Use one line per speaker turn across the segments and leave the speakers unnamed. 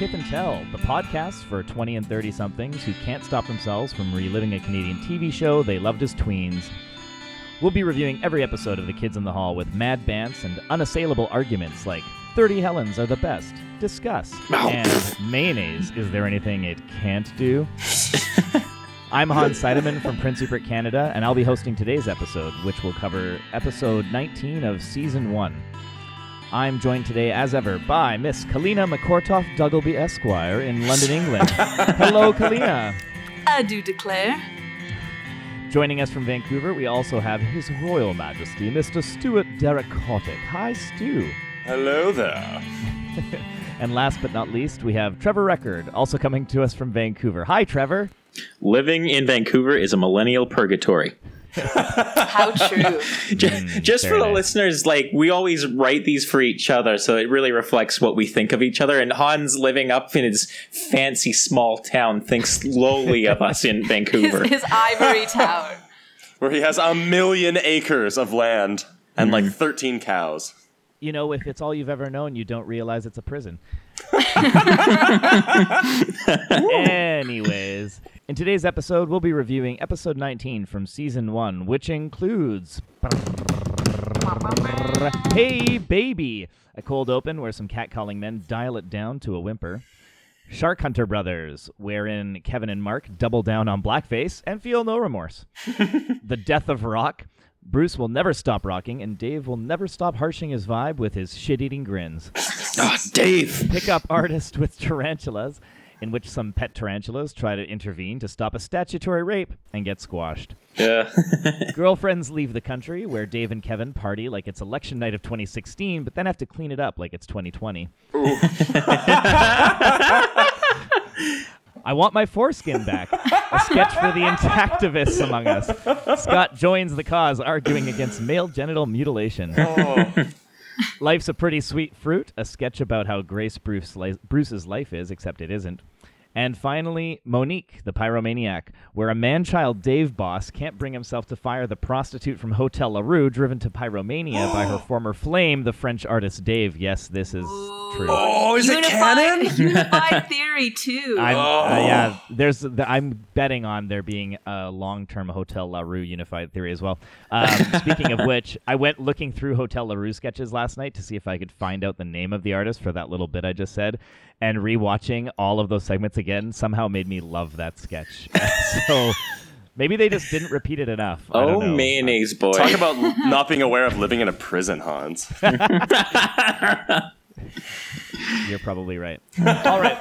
Kith and Tell, the podcast for 20 and 30 somethings who can't stop themselves from reliving a Canadian TV show they loved as tweens. We'll be reviewing every episode of The Kids in the Hall with mad bants and unassailable arguments like 30 Helens are the best, discuss, and mayonnaise, is there anything it can't do? I'm Hans Seidemann from Prince Rupert, Canada, and I'll be hosting today's episode, which will cover episode 19 of season 1. I'm joined today, as ever, by Miss Kalina McCortoff Duggleby Esquire in London, England. Hello, Kalina.
I do declare.
Joining us from Vancouver, we also have His Royal Majesty, Mr. Stuart Derek Kotick. Hi, Stu.
Hello there.
And last but not least, we have Trevor Record, also coming to us from Vancouver. Hi, Trevor.
Living in Vancouver is a millennial purgatory.
How true.
Ju- Just for the
nice.
listeners, like we always write these for each other, so it really reflects what we think of each other. And Hans, living up in his fancy small town, thinks lowly of us in Vancouver.
his, his ivory tower.
Where he has a million acres of land and
Mm-hmm.
like 13 cows.
You know, if it's all you've ever known, you don't realize it's a prison. Anyways, in today's episode, we'll be reviewing episode 19 from season 1, which includes. Hey Baby! A cold open where some catcalling men dial it down to a whimper. Shark Hunter Brothers, wherein Kevin and Mark double down on blackface and feel no remorse. the Death of Rock. Bruce will never stop rocking, and Dave will never stop harshing his vibe with his shit eating grins.
Ah, Dave.
Pickup artist with tarantulas, in which some pet tarantulas try to intervene to stop a statutory rape and get squashed.
Yeah.
Girlfriends leave the country, where Dave and Kevin party like it's election night of 2016, but then have to clean it up like it's 2020. I want my foreskin back. A sketch for the intactivists among us. Scott joins the cause, arguing against male genital mutilation.
Oh,
Life's a pretty sweet fruit, a sketch about how Grace Bruce li- Bruce's life is, except it isn't. And finally, Monique, the pyromaniac, where a man child Dave boss can't bring himself to fire the prostitute from Hotel LaRue driven to pyromania by her former flame, the French artist Dave. Yes, this is true.
oh is it canon?
unified theory, too.
I'm, uh, yeah, there's. The, I'm betting on there being a long-term Hotel LaRue unified theory as well. Um, speaking of which, I went looking through Hotel LaRue sketches last night to see if I could find out the name of the artist for that little bit I just said, and rewatching all of those segments again somehow made me love that sketch. so maybe they just didn't repeat it enough. I don't
Oh,
know.
mayonnaise boy.
Talk about not being aware of living in a prison, Hans.
You're probably right. All right.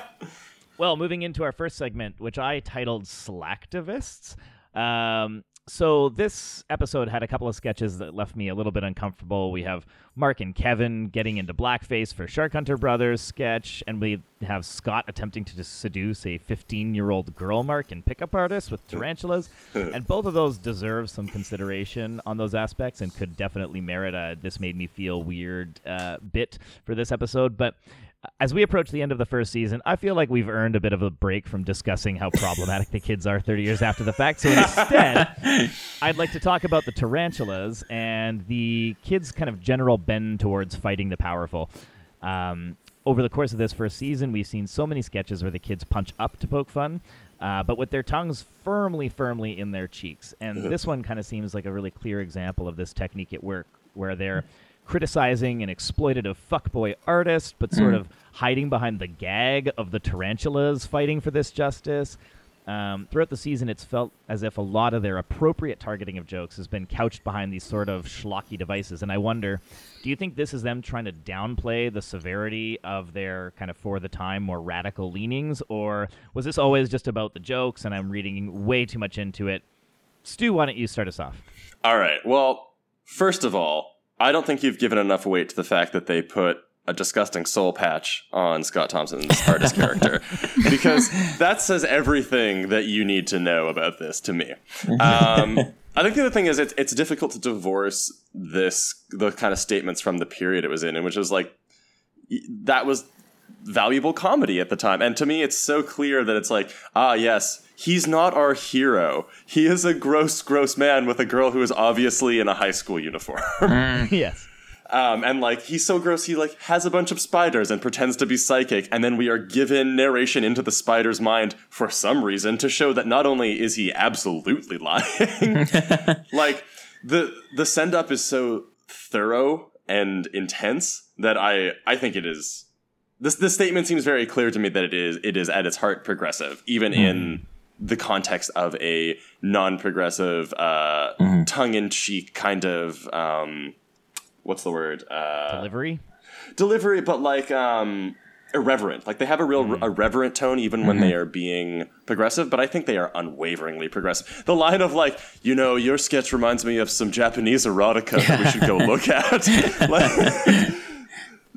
Well, moving into our first segment, which I titled Slacktivists. Um, so this episode had a couple of sketches that left me a little bit uncomfortable. We have Mark and Kevin getting into blackface for Shark Hunter Brothers sketch, and we have Scott attempting to seduce a 15-year-old girl Mark and pickup artist with tarantulas, and both of those deserve some consideration on those aspects and could definitely merit a "this made me feel weird" uh, bit for this episode. But as we approach the end of the first season, I feel like we've earned a bit of a break from discussing how problematic the kids are 30 years after the fact. So instead, I'd like to talk about the tarantulas and the kids' kind of general bend towards fighting the powerful. Um, over the course of this first season, we've seen so many sketches where the kids punch up to poke fun, uh, but with their tongues firmly, firmly in their cheeks. And this one kind of seems like a really clear example of this technique at work, where they're criticizing an exploitative fuckboy artist, but sort of hiding behind the gag of the tarantulas fighting for this justice. Um, throughout the season, it's felt as if a lot of their appropriate targeting of jokes has been couched behind these sort of schlocky devices. And I wonder, do you think this is them trying to downplay the severity of their kind of for the time more radical leanings, or was this always just about the jokes and I'm reading way too much into it? Stu, why don't you start us off?
All right. Well, first of all, I don't think you've given enough weight to the fact that they put a disgusting soul patch on Scott Thompson's artist character because that says everything that you need to know about this to me. Um, I think the other thing is it's it's difficult to divorce this the kind of statements from the period it was in, and which was like that was valuable comedy at the time. And to me, it's so clear that it's like, ah, yes, he's not our hero. He is a gross, gross man with a girl who is obviously in a high school uniform.
yes.
Um, and like he's so gross, he like has a bunch of spiders and pretends to be psychic, and then we are given narration into the spider's mind for some reason to show that not only is he absolutely lying, like the the send up is so thorough and intense that I I think it is this this statement seems very clear to me that it is it is at its heart progressive, even in the context of a non-progressive, uh, tongue-in-cheek kind of um, what's the word uh,
Delivery.
delivery, but like um, irreverent. Like they have a real irreverent tone even when they are being progressive, but I think they are unwaveringly progressive. The line of like, you know, your sketch reminds me of some Japanese erotica that we should go look at. like,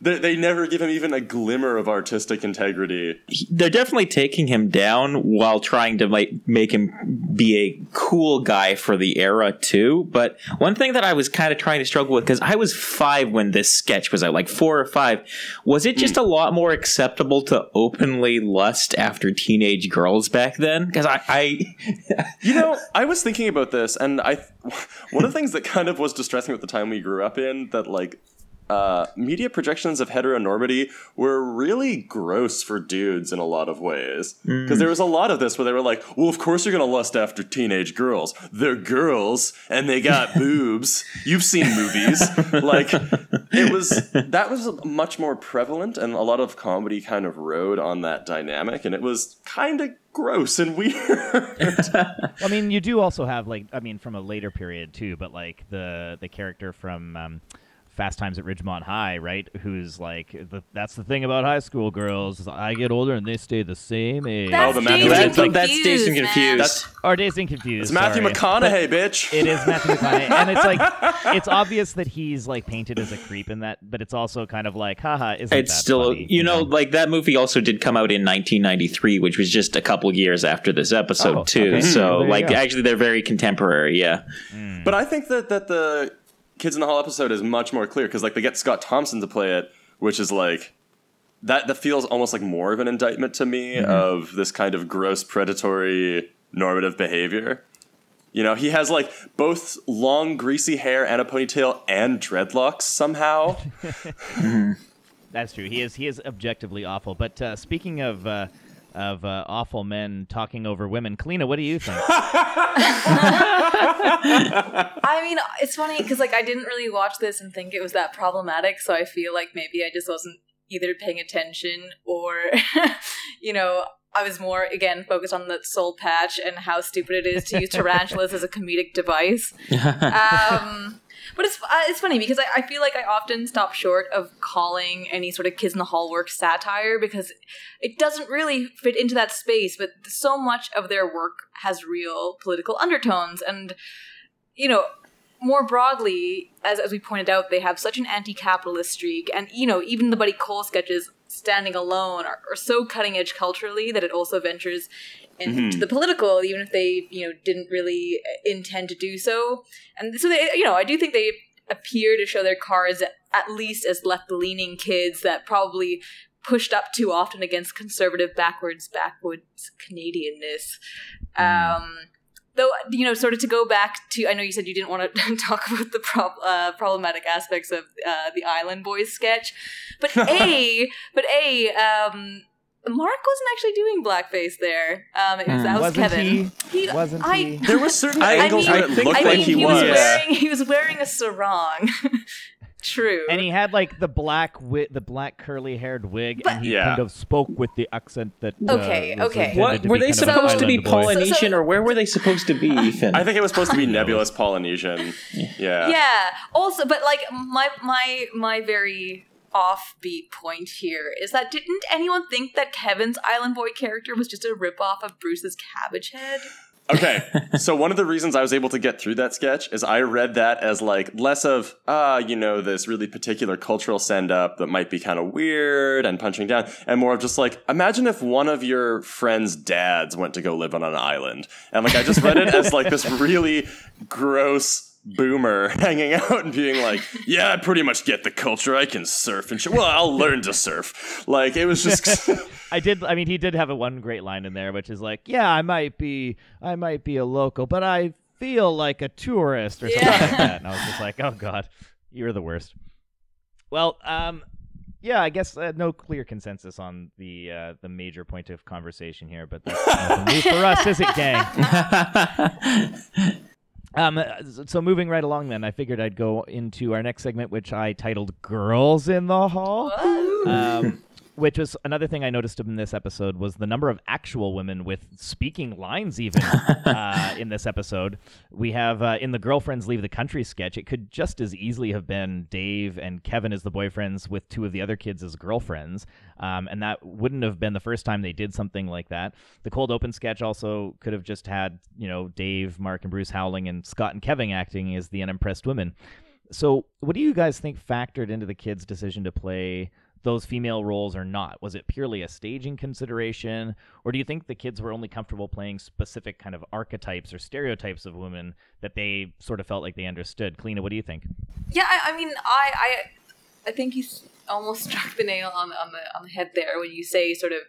they, they never give him even a glimmer of artistic integrity.
They're definitely taking him down while trying to like make him be a cool guy for the era too. But one thing that I was kind of trying to struggle with because I was five when this sketch was out, like four or five. Was it just a lot more acceptable to openly lust after teenage girls back then? Because I, I
You know, I was thinking about this, and I one of the things that kind of was distressing at the time we grew up in that like uh, media projections of heteronormity were really gross for dudes in a lot of ways. Because there was a lot of this where they were like, well, of course you're going to lust after teenage girls. They're girls and they got boobs. You've seen movies. like, it was, that was much more prevalent, and a lot of comedy kind of rode on that dynamic, and it was kind of gross and weird.
I mean, you do also have like, I mean, from a later period too, but like the the character from um, Fast Times at Ridgemont High, right? Who's like, the, that's the thing about high school girls. is I get older and they stay the same age.
That's oh,
the Matthew
Dazed and
That's-
that's Dazed
Confused,
Confused.
man.
That's
or Dazed and Confused.
it's Matthew
sorry.
McConaughey, bitch.
It is Matthew McConaughey, and it's like it's obvious that he's like painted as a creep in that, but it's also kind of like, haha, isn't
it's
that
still
funny?
you know like that movie also did come out in 1993 which was just a couple years after this episode
Oh,
too
okay.
so
Well, there you
like actually they're very contemporary yeah mm.
But I think that that the Kids in the Hall episode is much more clear because like they get Scott Thompson to play it, which is like that that feels almost like more of an indictment to me of this kind of gross predatory normative behavior. You know, he has like both long greasy hair and a ponytail and dreadlocks somehow.
That's true. He is he is objectively awful. But uh, speaking of uh, of uh, awful men talking over women, Kalina, what do you think?
I mean, it's funny because like I didn't really watch this and think it was that problematic, so I feel like maybe I just wasn't either paying attention or, you know, I was more again focused on the soul patch and how stupid it is to use tarantulas as a comedic device. Um, but it's uh, it's funny because I, I feel like I often stop short of calling any sort of kids in the hall work satire because it doesn't really fit into that space. But so much of their work has real political undertones, and you know, more broadly, as as we pointed out, they have such an anti-capitalist streak, and you know, even the Buddy Cole sketches standing alone are, are so cutting edge culturally that it also ventures into the political, even if they you know didn't really intend to do so. And so they, you know, I do think they appear to show their cards at least as left-leaning kids that probably pushed up too often against conservative backwards backwoods Canadianness. Um, though you know, sort of to go back to, I know you said you didn't want to talk about the prob- uh, problematic aspects of uh, the Island Boys sketch, but a, but a, um, Mark wasn't actually doing blackface there. Um, it was, that was
Wasn't
Kevin.
he? Wasn't
I,
he?
There were certain
I-
angles
I
where
mean-
it looked
I
like
mean,
he,
he
was.
was wearing he was wearing a sarong. True.
And he had like the black wi- the black curly haired wig,
But-
and he
Yeah.
kind of spoke with the accent that. uh,
Okay,
was
okay.
what were they
kind of an
supposed to be
island
polynesian
So- so-
or where were they supposed to be ethan
I think it was supposed to be nebulous Polynesian. Yeah.
yeah. Also, but like my my my very offbeat point here is that didn't anyone think that Kevin's Island Boy character was just a ripoff of Bruce's Cabbage Head?
Okay, so one of the reasons I was able to get through that sketch is I read that as like less of ah, you know, this really particular cultural send up that might be kind of weird and punching down, and more of just like imagine if one of your friends' dads went to go live on an island, and like I just read it as like this really gross boomer hanging out and being like, "Yeah, I pretty much get the culture. I can surf and shit. Well, I'll learn to surf." Like it was just.
I did. I mean, he did have a one great line in there, which is like, "Yeah, I might be, I might be a local, but I feel like a tourist or something
Yeah.
like that." And I was just like, "Oh God, you're the worst." Well, um, yeah, I guess uh, no clear consensus on the uh, the major point of conversation here, but that's nothing new for us, is it, gang? Um, uh, so moving right along, then I figured I'd go into our next segment, which I titled "Girls in the Hall." um, which was another thing I noticed in this episode was the number of actual women with speaking lines even uh, in this episode. We have uh, in the girlfriends leave the country sketch. It could just as easily have been Dave and Kevin as the boyfriends with two of the other kids as girlfriends, um, and that wouldn't have been the first time they did something like that. The cold open sketch also could have just had you know Dave, Mark, and Bruce howling, and Scott and Kevin acting as the unimpressed women. So, what do you guys think factored into the kids' decision to play those female roles or not? Was it purely a staging consideration, or do you think the kids were only comfortable playing specific kind of archetypes or stereotypes of women that they sort of felt like they understood? Kalina, what do you think?
Yeah, I, I mean, I, I, I think you almost struck the nail on the on the on the head there when you say sort of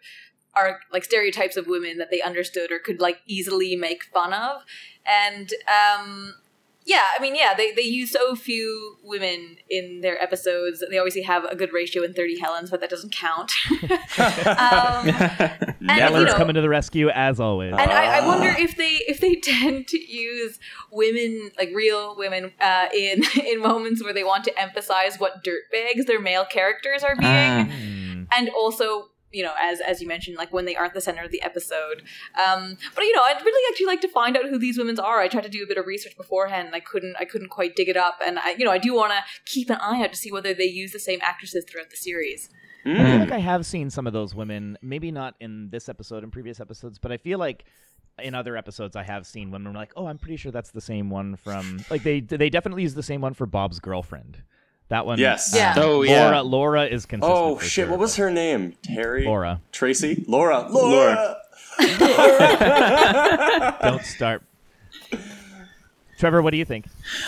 are like stereotypes of women that they understood or could like easily make fun of, and um, yeah, I mean, yeah, they they use so few women in their episodes. They obviously have a good ratio in Thirty Helens, but that doesn't count. um, and, you know,
coming to the rescue as always.
and I, I wonder if they if they tend to use women like real women uh, in in moments where they want to emphasize what dirtbags their male characters are being,
Ah.
Hmm.
and also you know as as you mentioned like when they aren't the center of the episode. Um, but you know I'd really actually like to find out who these women are. I tried to do a bit of research beforehand, and I couldn't I couldn't quite dig it up. And I you know I do want to keep an eye out to see whether they use the same actresses throughout the series.
I feel like I have seen some of those women, maybe not in this episode and previous episodes, but I feel like in other episodes I have seen women like, oh, I'm pretty sure that's the same one from like they they definitely use the same one for Bob's girlfriend. That one,
Yes.
Yeah.
Uh,
oh,
yeah.
Laura is consistent.
Oh shit!
sure,
What was her name? Terry.
Laura.
Tracy. Laura.
Laura.
Laura.
Don't start. Trevor, what do you think?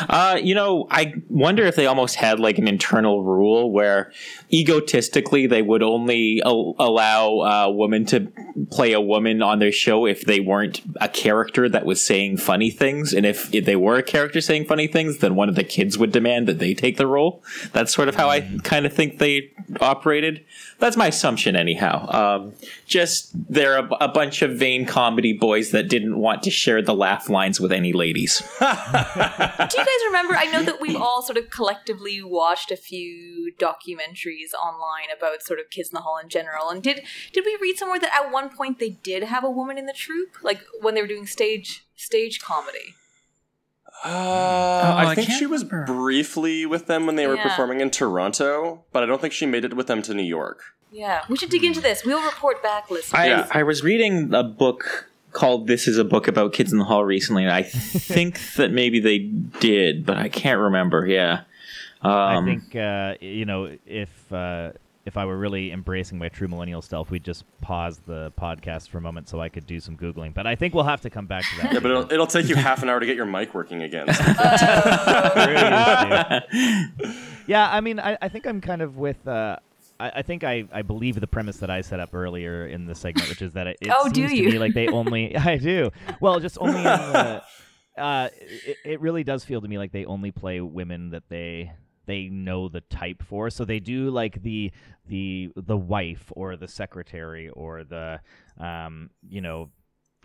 Uh, you know, I wonder if they almost had like an internal rule where egotistically they would only al- allow a woman to play a woman on their show if they weren't a character that was saying funny things. And if, if they were a character saying funny things, then one of the kids would demand that they take the role. That's sort of how I kind of think they operated. That's my assumption, anyhow. Um, just they're a, a bunch of vain comedy boys that didn't want to share the laugh lines with any ladies.
Do you guys remember? I know that we've all sort of collectively watched a few documentaries online about sort of Kids in the Hall in general. And did did we read somewhere that at one point they did have a woman in the troupe, like when they were doing stage stage comedy?
Uh,
I
I think
can't
she was
remember.
briefly with them when they were
Yeah.
performing in Toronto, but I don't think she made it with them to New York.
Yeah, we should dig into this. We'll report back, listeners.
I,
Yeah.
I was reading a book called This is a Book About Kids in the Hall recently, and I think that maybe they did, but I can't remember. Yeah. Um,
I think uh, you know if uh, if I were really embracing my true millennial self, we'd just pause the podcast for a moment so I could do some googling. But I think we'll have to come back to that.
Yeah, but it'll, it'll take you half an hour to get your mic working again.
yeah, I mean, I, I think I'm kind of with. Uh, I, I think I, I believe the premise that I set up earlier in the segment, which is that it, it
Oh,
seems to me like they only. I do. Well, just only the. Uh, it, it really does feel to me like they only play women that they they know the type for. So they do like the the the wife or the secretary or the um you know.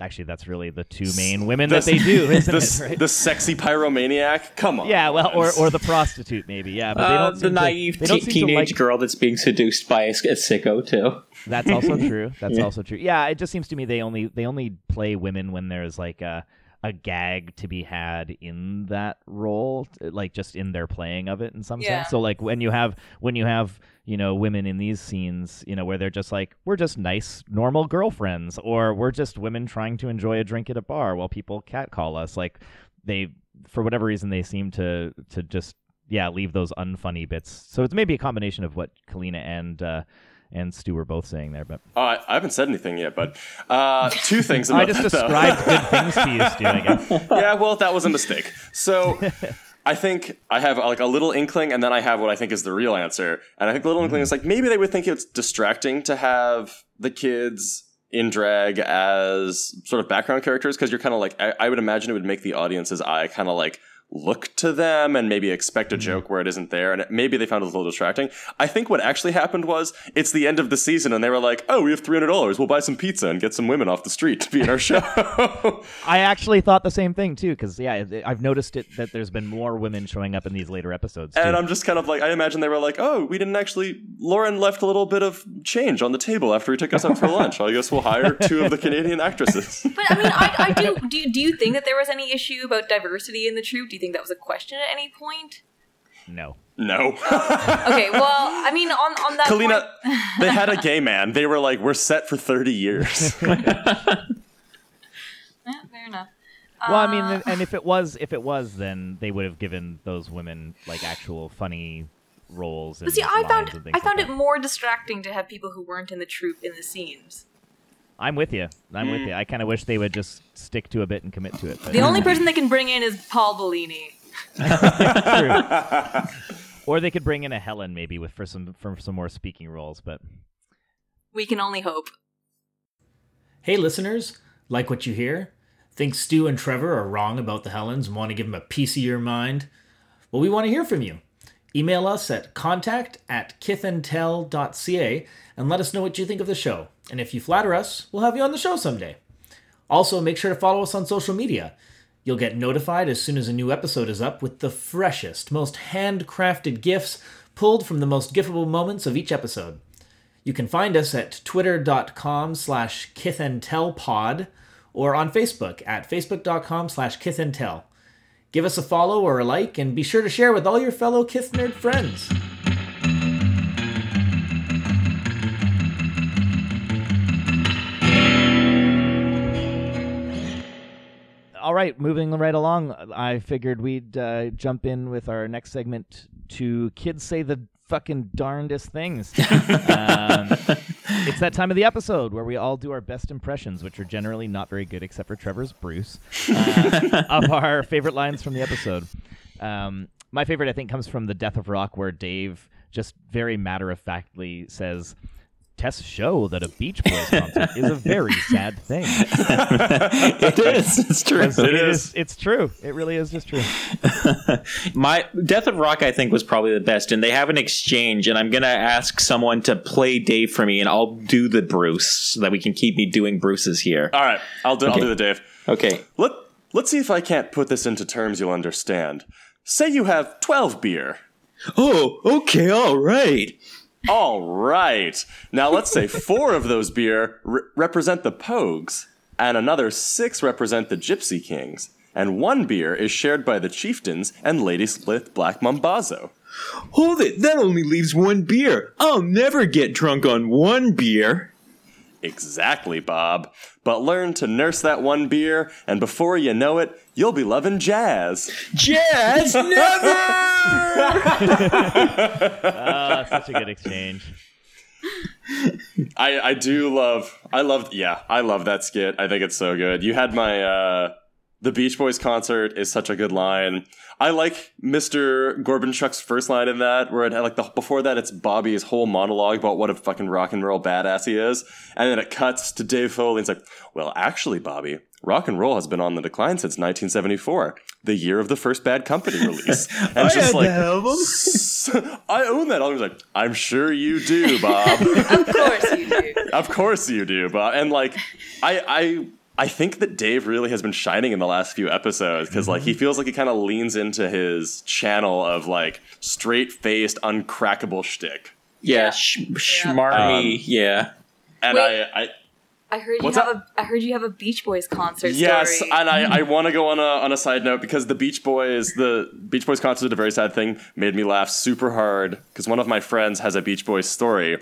Actually, that's really the two main women that they do, isn't
the,
it? Right?
the sexy pyromaniac? Come on.
Yeah, well, or, or the prostitute, maybe. Yeah, but they
uh,
don't.
the
seem to-
naive
they don't
te- teenage
like-
girl that's being seduced by a, s- a sicko too.
That's also true. That's
Yeah.
also true. Yeah, it just seems to me they only they only play women when there's like a a gag to be had in that role, like just in their playing of it in some
Yeah.
sense. So like when you have when you have you know women in these scenes, you know where they're just like we're just nice normal girlfriends, or we're just women trying to enjoy a drink at a bar while people catcall us. Like they for whatever reason they seem to to just yeah leave those unfunny bits. So it's maybe a combination of what Kalina and uh, and Stu were both saying there, but
Oh, I, haven't said anything yet, but uh, two things about
I just
that,
described good things to you, Stu. I guess.
yeah, well, that was a mistake. So I think I have like a little inkling, and then I have what I think is the real answer. And I think the little inkling is like maybe they would think it's distracting to have the kids in drag as sort of background characters because you're kind of like I, I would imagine it would make the audience's eye kind of like look to them and maybe expect a mm-hmm. joke where it isn't there and maybe they found it a little distracting i think what actually happened was it's the end of the season and they were like oh we have $300 we'll buy some pizza and get some women off the street to be in our show
I actually thought the same thing too, because yeah, I've noticed it that there's been more women showing up in these later episodes. Too.
And I'm just kind of like, I imagine they were like, oh, we didn't actually. Lorne left a little bit of change on the table after he took us out for lunch. I guess we'll hire two of the Canadian actresses.
But I mean, I, I do, do. you- Do you think that there was any issue about diversity in the troupe? Do you think that was a question at any point?
no.
No.
Okay, well, I mean, on on that
Kalina,
point,
they had a gay man. They were like, we're set for 30 years.
Yeah, fair enough.
Well, I
Uh,
mean, and if it was, if it was, then they would have given those women like actual funny roles. And
But see, I found I found
like
it more distracting to have people who weren't in the troupe in the scenes.
That. I'm with you. I'm
Mm.
with you. I kind of wish they would just stick to a bit and commit to it. But
The only person they can bring in is Paul Bellini.
true. or they could bring in a Helen maybe with for some for some more speaking roles, but
We can only hope.
Hey, listeners, like what you hear? Think Stu and Trevor are wrong about the Helens and want to give them a piece of your mind? Well, we want to hear from you. Email us at contact at kithandtell.ca and let us know what you think of the show. And if you flatter us, we'll have you on the show someday. Also, make sure to follow us on social media. You'll get notified as soon as a new episode is up with the freshest, most handcrafted gifts pulled from the most giftable moments of each episode. You can find us at twitter.com slash kithandtellpod or on Facebook at facebook.com slash kithandtell. Give us a follow or a like and be sure to share with all your fellow Kith Nerd friends.
all right, moving right along. I figured we'd uh, jump in with our next segment to kids say the fucking darndest things. um, it's that time of the episode where we all do our best impressions, which are generally not very good, except for Trevor's Bruce, uh, of our favorite lines from the episode. Um, my favorite, I think, comes from the Death of Rock, where Dave just very matter of factly says. Tests show that a Beach Boys concert is a very sad thing.
it is. It's true.
It
It
is.
is.
It's true. It really is just true.
My Death of Rock, I think, was probably the best, and they have an exchange. And I'm gonna ask someone to play Dave for me, and I'll do the Bruce so that we can keep me doing Bruce's here.
All right, I'll do, I'll do the Dave.
Okay.
Let, let's see if I can't put this into terms you'll understand. Say you have 12 beer.
Oh, okay, all right.
All right. Now let's say four of those beer re- represent the Pogues, and another six represent the Gypsy Kings, and one beer is shared by the Chieftains and Ladysmith Black Mambazo.
Hold it. That only leaves one beer. I'll never get drunk on one beer.
Exactly, Bob. But learn to nurse that one beer, and before you know it, you'll be loving jazz.
Jazz never.
Ah, such a good exchange.
I, I do love I love yeah I love that skit I think it's so good you had my uh the Beach Boys concert is such a good line I like Mr. Gorbachuk's first line in that where it had like the before that it's Bobby's whole monologue about what a fucking rock and roll badass he is and then it cuts to Dave Foley and it's like well actually Bobby rock and roll has been on the decline since 1974 the year of the first Bad Company release and just like I own that album. He's like, I'm sure you do, Bob.
Of course you do.
of course you do, Bob. And like, I, I, I think that Dave really has been shining in the last few episodes because like he feels like he kind of leans into his channel of like straight faced, uncrackable shtick.
Yeah,
Yeah.
sh- schmarmy.
Um,
yeah.
And
Wait.
I, I,
I heard you
What's
have
up?
a I heard you have a Beach Boys concert
Yes,
story.
and I, I want to go on a on a side note because the Beach Boys the Beach Boys concert did a very sad thing made me laugh super hard because one of my friends has a Beach Boys story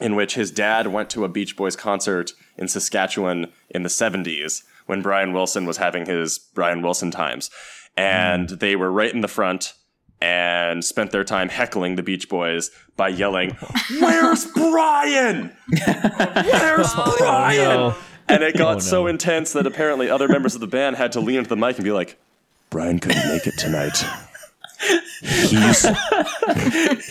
in which his dad went to a Beach Boys concert in Saskatchewan in the 70s when Brian Wilson was having his Brian Wilson times and they were right in the front and spent their time heckling the Beach Boys by yelling, "Where's Brian? Where's oh, Brian?"
no.
And it got
Oh, no.
so intense that apparently other members of the band had to lean into the mic and be like, Brian couldn't make it tonight. He's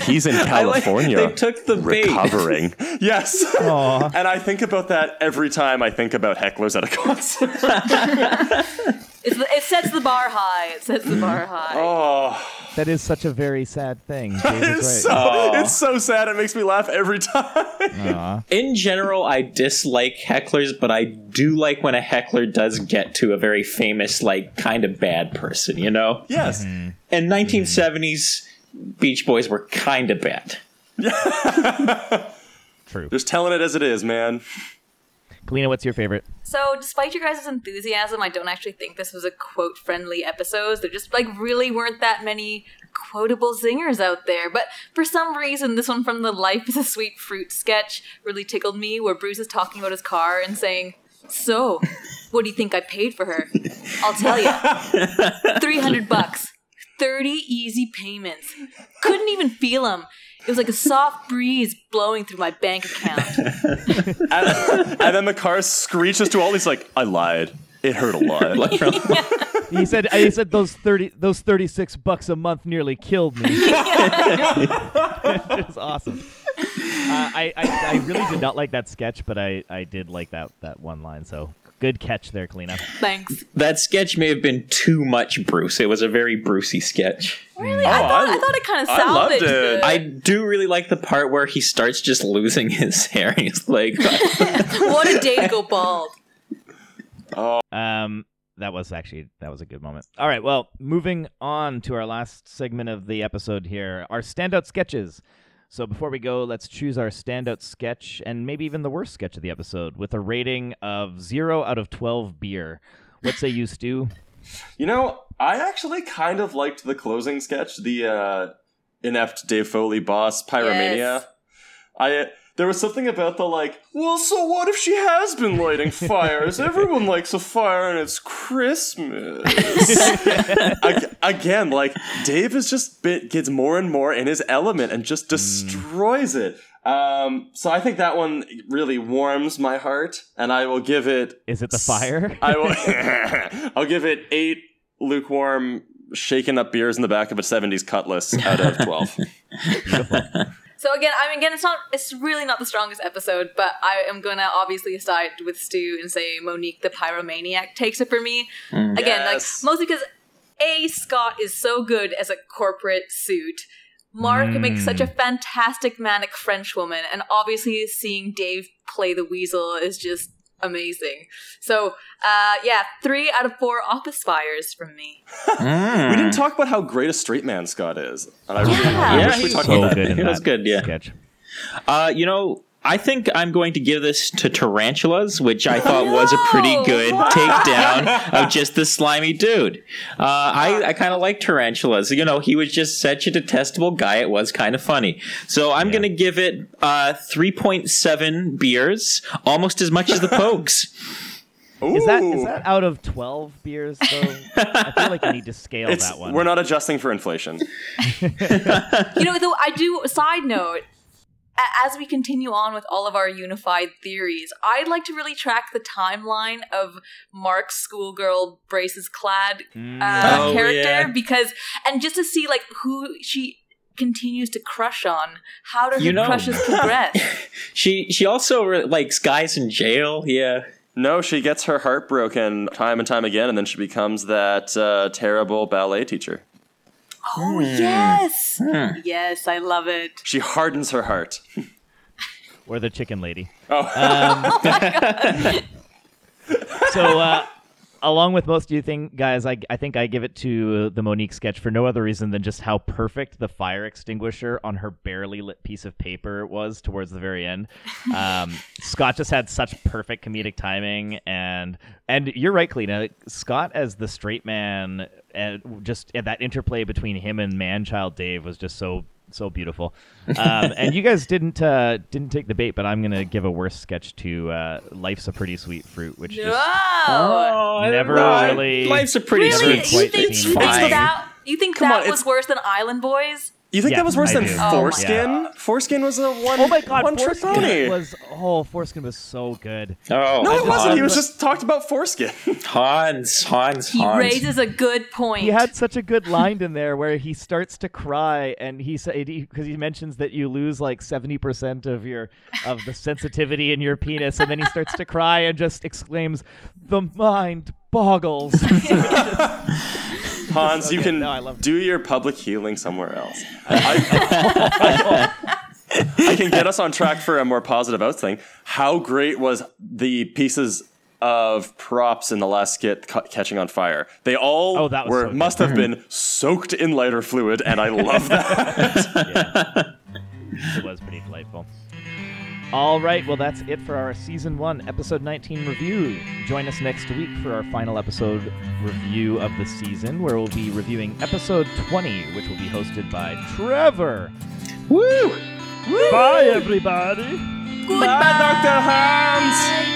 he's in
I like
California
they took the bait.
recovering. yes.
Aw.
And I think about that every time I think about hecklers at a concert.
It's, it sets the bar high. It sets the bar oh. high.
Oh,
That is such a very sad thing.
It's
is
so,
right.
it's so sad. It makes me laugh every time.
Aw.
In general, I dislike hecklers, but I do like when a heckler does get to a very famous, like, kind of bad person, you know?
yes. Mm-hmm.
In 1970s, Beach Boys were kind of bad.
True.
Just telling it as it is, man.
Kalina, what's your favorite?
So, despite your guys' enthusiasm, I don't actually think this was a quote friendly episode. There just like really weren't that many quotable zingers out there. But for some reason, this one from the Life is a Sweet Fruit sketch really tickled me, where Bruce is talking about his car and saying, So, what do you think I paid for her? I'll tell you 300 bucks, 30 easy payments. Couldn't even feel them. It was like a soft breeze blowing through my bank account.
And, and then the car screeches to all. He's like, I lied. It hurt a lot.
Like, from-
He said. He said those thirty, those thirty-six bucks a month nearly killed me. it was awesome. Uh, I, I, I really did not like that sketch, but I, I did like that, that one line. So good catch there, Kalina.
Thanks.
that sketch may have been too much Bruce. It was a very Brucey sketch.
Really? I, thought,
I-
I, thought it kind of
I loved
salvaged
it.
I do really like the part where he starts just losing his hair. He's like,
what a day to go bald. Oh.
Um, that was actually that was a good moment. All right, well, moving on to our last segment of the episode here, our standout sketches. So before we go, let's choose our standout sketch and maybe even the worst sketch of the episode with a rating of zero out of twelve beer. What say you, Stu?
You know, I actually kind of liked the closing sketch, the uh, inept Dave Foley boss Pyromania.
Yes.
I there was something about the like, well, so what if she has been lighting fires? Everyone likes a fire and it's Christmas. Ag- Again, like Dave is just bit gets more and more in his element and just destroys it. Um, so I think that one really warms my heart, and I will give it
Is it the fire?
I will. I'll give it eight lukewarm, shaken up beers in the back of a '70s Cutlass out of twelve.
So again, I mean, again, it's not, it's really not the strongest episode, but I am gonna obviously side with Stu and say Monique the Pyromaniac takes it for me. Mm. Again,
Yes.
like mostly because a Scott is so good as a corporate suit. Mark mm. makes such a fantastic manic French woman, and obviously seeing Dave play the weasel is just amazing. So, uh, yeah, three out of four office fires from me.
we didn't talk about how great a straight man Scott is, and I really
Yeah.
I
Yeah,
wish we
he's
talked
so
about that.
good in
It
that
was good, yeah.
sketch.
Uh, you know, I think I'm going to give this to Tarantulas, which I thought was a pretty
No!
good takedown of just the slimy dude. Uh, I, I kind of like Tarantulas. You know, he was just such a detestable guy. It was kind of funny. So I'm going to give it uh, 3.7 beers, almost as much as the Pogues.
Is that is that out of twelve beers though? I feel like I need to scale
It's,
that one.
we're not adjusting for inflation.
You know, though, I do, side note, a- as we continue on with all of our unified theories, I'd like to really track the timeline of Mark's schoolgirl braces clad uh,
Oh,
character
yeah.
because, and just to see like who she continues to crush on. How do her
You know.
crushes progress?
She she also re- likes guys in jail. Yeah.
No, she gets her heart broken time and time again, and then she becomes that uh, terrible ballet teacher.
Oh hmm. yes, hmm. yes, I love it.
She hardens her heart.
or the chicken lady.
Oh, um,
So uh, along with most of you think guys, I, I think I give it to the Monique sketch for no other reason than just how perfect the fire extinguisher on her barely lit piece of paper was towards the very end. Um, Scott just had such perfect comedic timing, and and you're right, Kalina. Scott as the straight man, and just and that interplay between him and man-child Dave was just so so beautiful. Um, and you guys didn't uh, didn't take the bait, but I'm gonna give a worse sketch to uh, "Life's a Pretty Sweet Fruit," which just
No.
I
Never
don't
really-
Life's a pretty
really?
Sweet.
You
quite
think,
seen
you think that you think
Come
that
on,
was worse than Island Boys?
You think
Yeah,
that was worse
I
than
do.
Oh my
Foreskin? Foreskin was a one.
Oh my god,
one trick
Foreskin
pony.
was oh Foreskin was so good.
Oh,
no, it wasn't. He was just talked about foreskin.
Hans, Hans, Hans.
He
Hans.
raises a good point.
He had such a good line in there where he starts to cry and he said because he mentions that you lose like 70% of your of the sensitivity in your penis and then he starts to cry and just exclaims the mind boggles.
Hans, you
Okay,
can
no, I love
do your public healing somewhere else. I, I- I can get us on track for a more positive out thing. How great was the pieces of props in the last skit ca- catching on fire? They all
Oh, that
were
so good.
must have mm-hmm. been soaked in lighter fluid, and I love that.
it was pretty delightful. All right, well, that's it for our season one, episode 19 review. Join us next week for our final episode review of the season, where we'll be reviewing episode 20, which will be hosted by Trevor.
Woo!
Bye, everybody.
Bye, Dr. Hans!